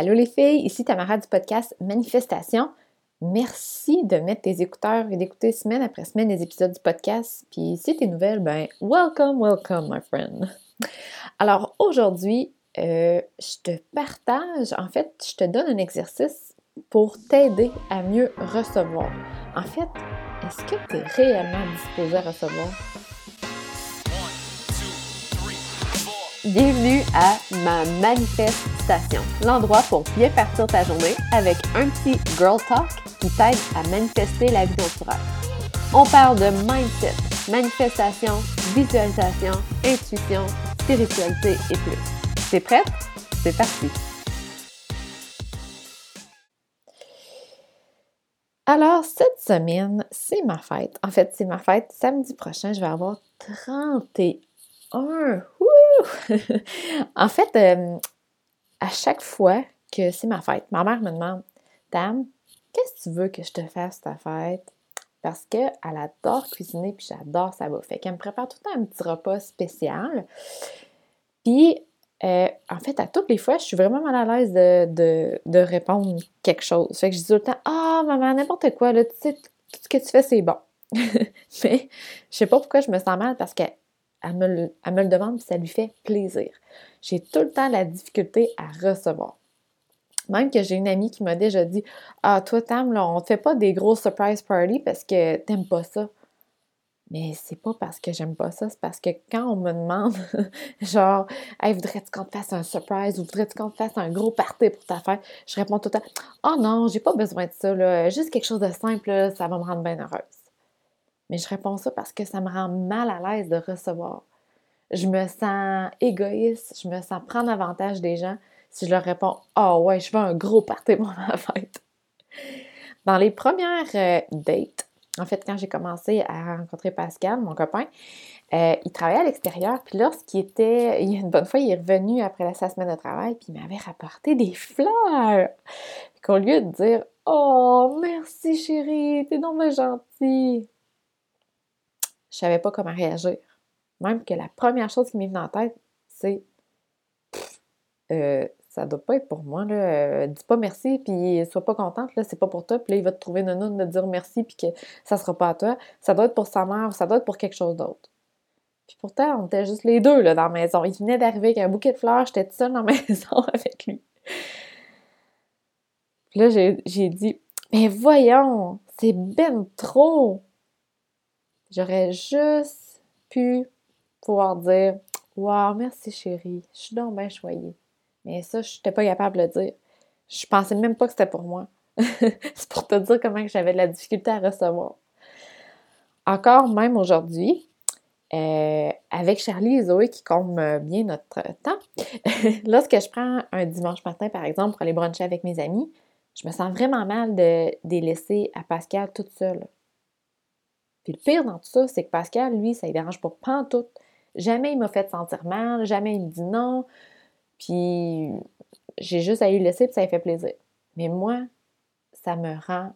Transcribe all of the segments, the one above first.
Allô les filles, ici Tamara du podcast Manifestation. Merci de mettre tes écouteurs et d'écouter semaine après semaine les épisodes du podcast. Puis si t'es nouvelle, ben welcome, welcome my friend. Alors aujourd'hui, euh, je te partage, en fait, je te donne un exercice pour t'aider à mieux recevoir. En fait, est-ce que tu es réellement disposé à recevoir? Bienvenue à ma l'endroit pour bien partir ta journée avec un petit girl talk qui t'aide à manifester la vie dont. On parle de mindset, manifestation, visualisation, intuition, spiritualité et plus. T'es prête? C'est parti! Alors, cette semaine, c'est ma fête. En fait, c'est ma fête. Samedi prochain, je vais avoir 31. en fait, euh, à chaque fois que c'est ma fête, ma mère me demande Tam, qu'est-ce que tu veux que je te fasse ta fête Parce qu'elle adore cuisiner puis j'adore sa bouffe. Qu'elle me prépare tout le temps un petit repas spécial. Puis, euh, en fait, à toutes les fois, je suis vraiment mal à l'aise de, répondre quelque chose. Fait que je dis tout le temps Ah, maman, n'importe quoi, tu sais, tout ce que tu fais, c'est bon. Mais je sais pas pourquoi je me sens mal parce que elle me, le, elle me le demande ça lui fait plaisir. J'ai tout le temps la difficulté à recevoir. Même que j'ai une amie qui m'a déjà dit Ah, toi, Tam, on ne fait pas des gros surprise parties parce que t'aimes pas ça. Mais c'est pas parce que j'aime pas ça, c'est parce que quand on me demande, genre, hey, voudrais-tu qu'on te fasse un surprise ou voudrais-tu qu'on te fasse un gros party pour ta fête? Je réponds tout le temps, oh non, j'ai pas besoin de ça, là. juste quelque chose de simple, ça va me rendre bien heureuse. Mais je réponds ça parce que ça me rend mal à l'aise de recevoir. Je me sens égoïste, je me sens prendre avantage des gens si je leur réponds Ah oh ouais, je veux un gros party pour ma fête. Dans les premières euh, dates, en fait, quand j'ai commencé à rencontrer Pascal, mon copain, euh, il travaillait à l'extérieur, puis lorsqu'il était, une bonne fois, il est revenu après sa semaine de travail, puis il m'avait rapporté des fleurs. Qu'au lieu de dire Oh, merci chérie, t'es donc gentil, je savais pas comment réagir. Même que la première chose qui m'est venue en tête, c'est euh, ça doit pas être pour moi, là. Euh, dis pas merci, puis sois pas contente, là, c'est pas pour toi, puis là, il va te trouver une de dire merci, puis que ça sera pas à toi. Ça doit être pour sa mère, ça doit être pour quelque chose d'autre. Puis pourtant, on était juste les deux, là, dans la maison. Il venait d'arriver avec un bouquet de fleurs, j'étais toute seule dans la maison avec lui. Puis là, j'ai dit, mais voyons, c'est ben trop! J'aurais juste pu pouvoir dire Wow, merci chérie, je suis donc bien choyée. Mais ça, je n'étais pas capable de le dire. Je pensais même pas que c'était pour moi. c'est pour te dire comment j'avais de la difficulté à recevoir. Encore même aujourd'hui, euh, avec Charlie et Zoé qui comptent bien notre temps, lorsque je prends un dimanche matin, par exemple, pour aller bruncher avec mes amis, je me sens vraiment mal de, les laisser à Pascal toute seule. Puis le pire dans tout ça, c'est que Pascal, lui, ça ne dérange pas pantoute. Jamais il m'a fait sentir mal, jamais il me dit non. Puis j'ai juste à lui laisser, puis ça lui fait plaisir. Mais moi, ça me rend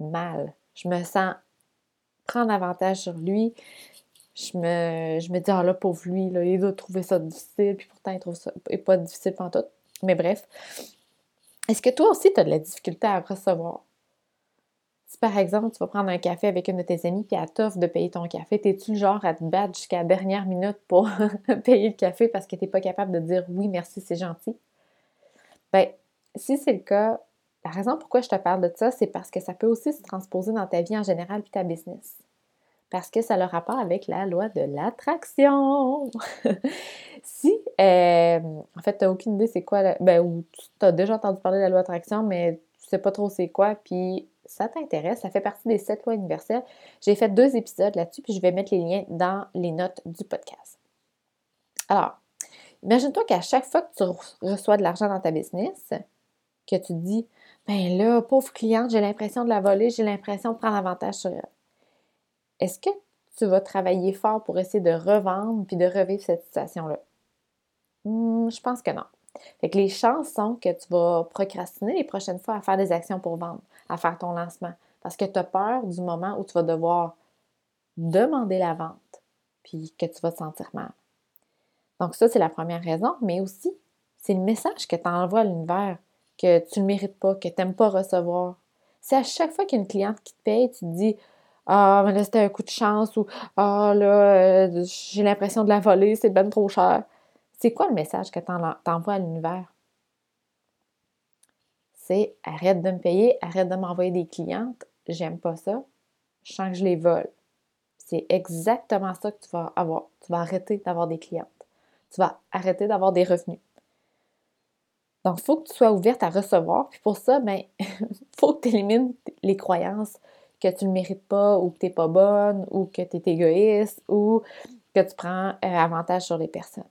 mal. Je me sens prendre avantage sur lui. Je me, je me dis, ah là, pauvre lui, il doit trouver ça difficile, puis pourtant, il trouve ça pas difficile pantoute. Mais bref. Est-ce que toi aussi, tu as de la difficulté à recevoir? Si par exemple, tu vas prendre un café avec une de tes amies puis elle t'offre de payer ton café, t'es-tu le genre à te battre jusqu'à la dernière minute pour payer le café parce que tu n'es pas capable de dire oui, merci, c'est gentil? Bien, si c'est le cas, la raison pourquoi je te parle de ça, c'est parce que ça peut aussi se transposer dans ta vie en général puis ta business. Parce que ça a le rapport avec la loi de l'attraction. si, euh, en fait, tu n'as aucune idée c'est quoi, ben, ou tu as déjà entendu parler de la loi d'attraction, mais tu sais pas trop c'est quoi, puis ça t'intéresse, ça fait partie des sept lois universelles. J'ai fait deux épisodes là-dessus, puis je vais mettre les liens dans les notes du podcast. Alors, imagine-toi qu'à chaque fois que tu reçois de l'argent dans ta business, que tu te dis, ben là, pauvre cliente, j'ai l'impression de la voler, j'ai l'impression de prendre avantage sur elle. Est-ce que tu vas travailler fort pour essayer de revendre puis de revivre cette situation-là? Hmm, je pense que non. Fait que les chances sont que tu vas procrastiner les prochaines fois à faire des actions pour vendre, à faire ton lancement. Parce que tu as peur du moment où tu vas devoir demander la vente, puis que tu vas te sentir mal. Donc ça, c'est la première raison, mais aussi, c'est le message que tu envoies à l'univers. que tu ne mérites pas, que tu n'aimes pas recevoir. C'est à chaque fois qu'il y a cliente qui te paye, tu te dis Ah, mais là, c'était un coup de chance ou Ah, là, euh, j'ai l'impression de la voler, c'est ben trop cher. C'est quoi le message que tu envoies à l'univers? C'est arrête de me payer, arrête de m'envoyer des clientes, j'aime pas ça, je sens que je les vole. C'est exactement ça que tu vas avoir. Tu vas arrêter d'avoir des clientes. Tu vas arrêter d'avoir des revenus. Donc, il faut que tu sois ouverte à recevoir. Puis pour ça, ben, il faut que tu élimines les croyances que tu ne mérites pas ou que tu n'es pas bonne ou que tu es égoïste ou que tu prends euh, avantage sur les personnes.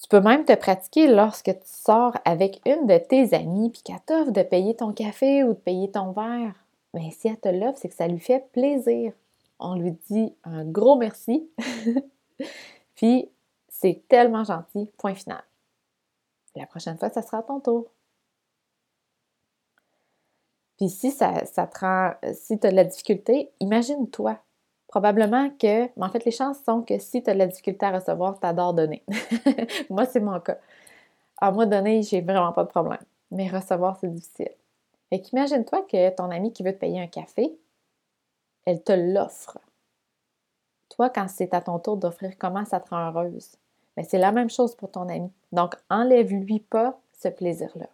Tu peux même te pratiquer lorsque tu sors avec une de tes amies puis qu'elle t'offre de payer ton café ou de payer ton verre. Mais si elle te l'offre, c'est que ça lui fait plaisir. On lui dit un gros merci. puis c'est tellement gentil. Point final. La prochaine fois, ça sera à ton tour. Puis si ça, ça te rend, si tu as de la difficulté, imagine-toi. Probablement que, mais en fait, les chances sont que si tu as de la difficulté à recevoir, tu adores donner. moi, c'est mon cas. À moi, donner, j'ai vraiment pas de problème. Mais recevoir, c'est difficile. Fait qu'imagine-toi que ton ami qui veut te payer un café, elle te l'offre. Toi, quand c'est à ton tour d'offrir, comment ça te rend heureuse? Mais c'est la même chose pour ton ami. Donc, enlève-lui pas ce plaisir-là.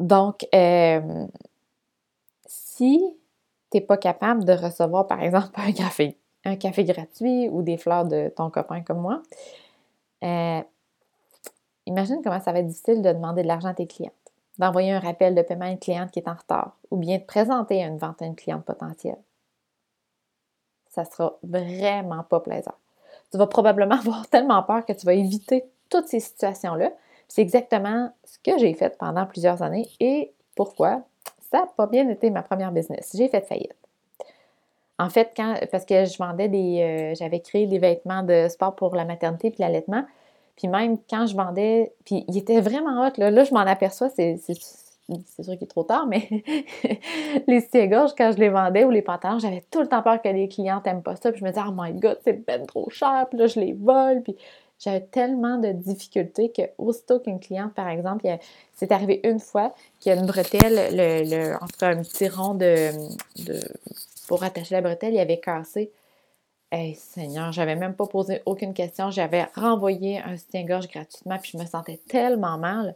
Donc, euh, si tu n'es pas capable de recevoir, par exemple, un café, un café gratuit ou des fleurs de ton copain comme moi, euh, imagine comment ça va être difficile de demander de l'argent à tes clientes, d'envoyer un rappel de paiement à une cliente qui est en retard ou bien de présenter une vente à une cliente potentielle ça sera vraiment pas plaisant. Tu vas probablement avoir tellement peur que tu vas éviter toutes ces situations-là. C'est exactement ce que j'ai fait pendant plusieurs années et pourquoi ça n'a pas bien été ma première business. J'ai fait faillite. En fait, parce que je vendais des. Euh, j'avais créé des vêtements de sport pour la maternité puis l'allaitement. Puis même quand je vendais, puis il était vraiment hot, là, là je m'en aperçois, c'est sûr qu'il est trop tard, mais les soutiens-gorge, quand je les vendais ou les pantalons, j'avais tout le temps peur que les clients n'aiment pas ça. Puis je me disais, oh my god, c'est ben trop cher. Puis là, je les vole. Puis j'avais tellement de difficultés que aussitôt qu'une cliente, par exemple, c'est arrivé une fois qu'il y a une bretelle, le, le, entre un petit rond de, pour attacher la bretelle, il avait cassé. Hey Seigneur, j'avais même pas posé aucune question. J'avais renvoyé un soutien-gorge gratuitement, puis je me sentais tellement mal.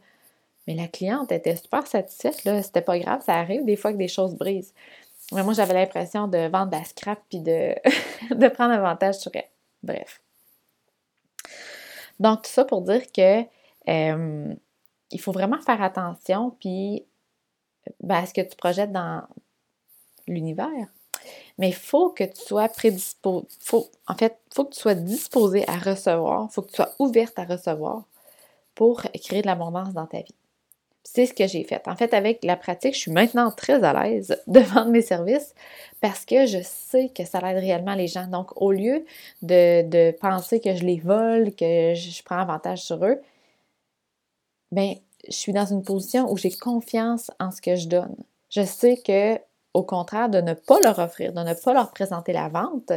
Mais la cliente était super satisfaite. C'était pas grave, ça arrive des fois que des choses brisent. Mais moi, j'avais l'impression de vendre la scrap puis de, de prendre avantage sur elle. Bref. Donc, tout ça pour dire que euh, il faut vraiment faire attention puis ben, à ce que tu projettes dans l'univers. Mais il faut que tu sois prédisposé. en fait, il faut que tu sois disposé à recevoir. Il faut que tu sois ouverte à recevoir pour créer de l'abondance dans ta vie. C'est ce que j'ai fait. En fait, avec la pratique, je suis maintenant très à l'aise de vendre mes services parce que je sais que ça aide réellement les gens. Donc, au lieu de, penser que je les vole, que je, prends avantage sur eux, bien, je suis dans une position où j'ai confiance en ce que je donne. Je sais que, au contraire, de ne pas leur offrir, de ne pas leur présenter la vente,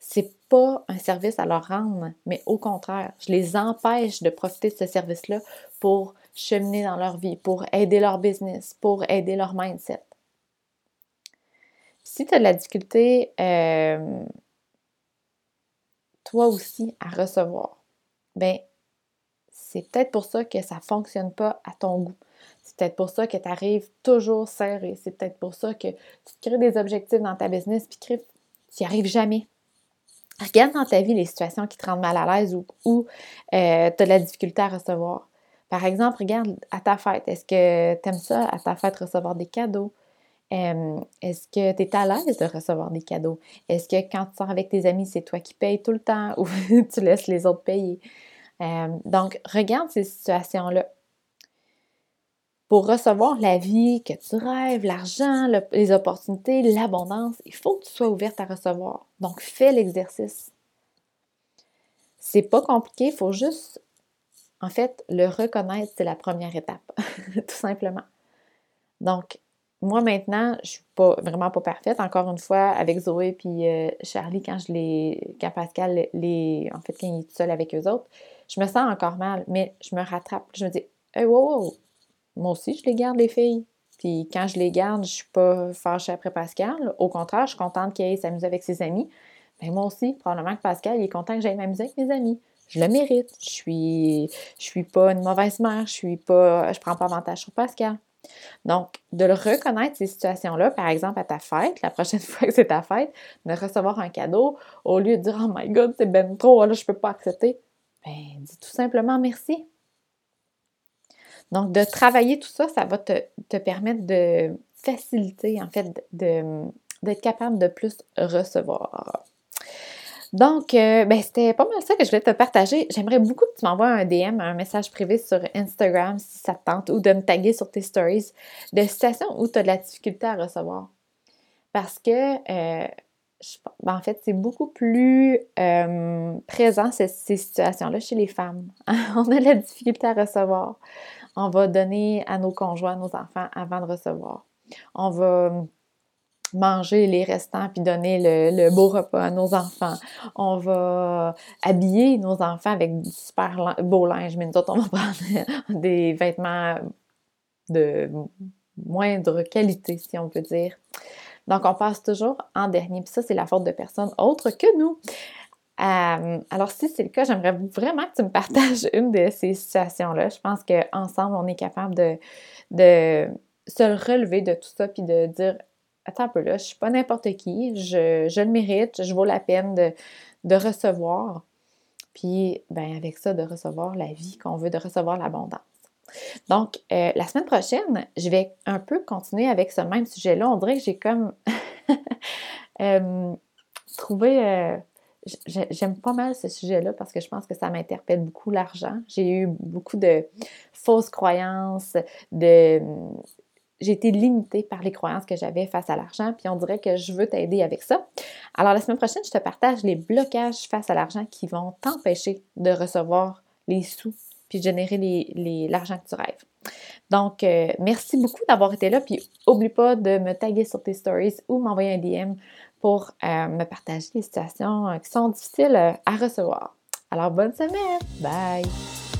c'est pas un service à leur rendre, mais au contraire, je les empêche de profiter de ce service-là pour cheminer dans leur vie, pour aider leur business, pour aider leur mindset. Si tu as de la difficulté, euh, toi aussi, à recevoir, ben c'est peut-être pour ça que ça ne fonctionne pas à ton goût. C'est peut-être pour ça que tu arrives toujours serré. C'est peut-être pour ça que tu te crées des objectifs dans ta business puis tu n'y arrives jamais. Regarde dans ta vie les situations qui te rendent mal à l'aise ou, ou euh, tu as de la difficulté à recevoir. Par exemple, regarde à ta fête. Est-ce que tu aimes ça, à ta fête, recevoir des cadeaux? Est-ce que tu es à l'aise de recevoir des cadeaux? Est-ce que quand tu sors avec tes amis, c'est toi qui payes tout le temps ou tu laisses les autres payer? donc, regarde ces situations-là. Pour recevoir la vie que tu rêves, l'argent, les opportunités, l'abondance, il faut que tu sois ouverte à recevoir. Donc, fais l'exercice. C'est pas compliqué, il faut juste en fait, le reconnaître, c'est la première étape, tout simplement. Donc, moi maintenant, je suis vraiment pas parfaite. Encore une fois, avec Zoé puis euh, Charlie, quand je les. quand Pascal les. En fait, quand il est tout seul avec eux autres, je me sens encore mal, mais je me rattrape. Je me dis Hey wow, wow! Moi aussi, je les garde, les filles. Puis quand je les garde, je suis pas fâchée après Pascal. Au contraire, je suis contente qu'il aille s'amuser avec ses amis. Mais moi aussi, probablement que Pascal, il est content que j'aille m'amuser avec mes amis. Je le mérite. Je suis, je suis pas une mauvaise mère. Je suis pas, je prends pas avantage sur Pascal. Donc, de le reconnaître, ces situations-là, par exemple à ta fête, la prochaine fois que c'est ta fête, de recevoir un cadeau, au lieu de dire Oh my God, c'est ben trop, là, je peux pas accepter, ben, dis tout simplement merci. Donc, de travailler tout ça, ça va te, te permettre de faciliter, en fait, d'être capable de plus recevoir. Donc, euh, ben, c'était pas mal ça que je voulais te partager. J'aimerais beaucoup que tu m'envoies un DM, un message privé sur Instagram si ça te tente, ou de me taguer sur tes stories de situations où tu as de la difficulté à recevoir. Parce que, euh, ben, en fait, c'est beaucoup plus euh, présent, ces, ces situations-là, chez les femmes. On a de la difficulté à recevoir. On va donner à nos conjoints, à nos enfants avant de recevoir. On va manger les restants puis donner le, beau repas à nos enfants. On va habiller nos enfants avec du super beau linge, mais nous autres, on va prendre des vêtements de moindre qualité, si on peut dire. Donc, on passe toujours en dernier. Puis ça, c'est la faute de personne autre que nous. Euh, alors, si c'est le cas, j'aimerais vraiment que tu me partages une de ces situations-là. Je pense qu'ensemble, on est capable de se relever de tout ça puis de dire attends un peu là, je suis pas n'importe qui, je, le mérite, je vaux la peine de, recevoir. Puis, ben, avec ça, de recevoir la vie qu'on veut, de recevoir l'abondance. Donc, euh, la semaine prochaine, je vais un peu continuer avec ce même sujet-là. On dirait que j'ai comme euh, trouvé. Euh, j'aime pas mal ce sujet-là parce que je pense que ça m'interpelle beaucoup l'argent. J'ai eu beaucoup de fausses croyances, de j'ai été limitée par les croyances que j'avais face à l'argent, puis on dirait que je veux t'aider avec ça. Alors la semaine prochaine, je te partage les blocages face à l'argent qui vont t'empêcher de recevoir les sous puis générer l'argent que tu rêves. Donc, euh, merci beaucoup d'avoir été là, puis oublie pas de me taguer sur tes stories ou m'envoyer un DM pour euh, me partager les situations euh, qui sont difficiles à recevoir. Alors, bonne semaine! Bye!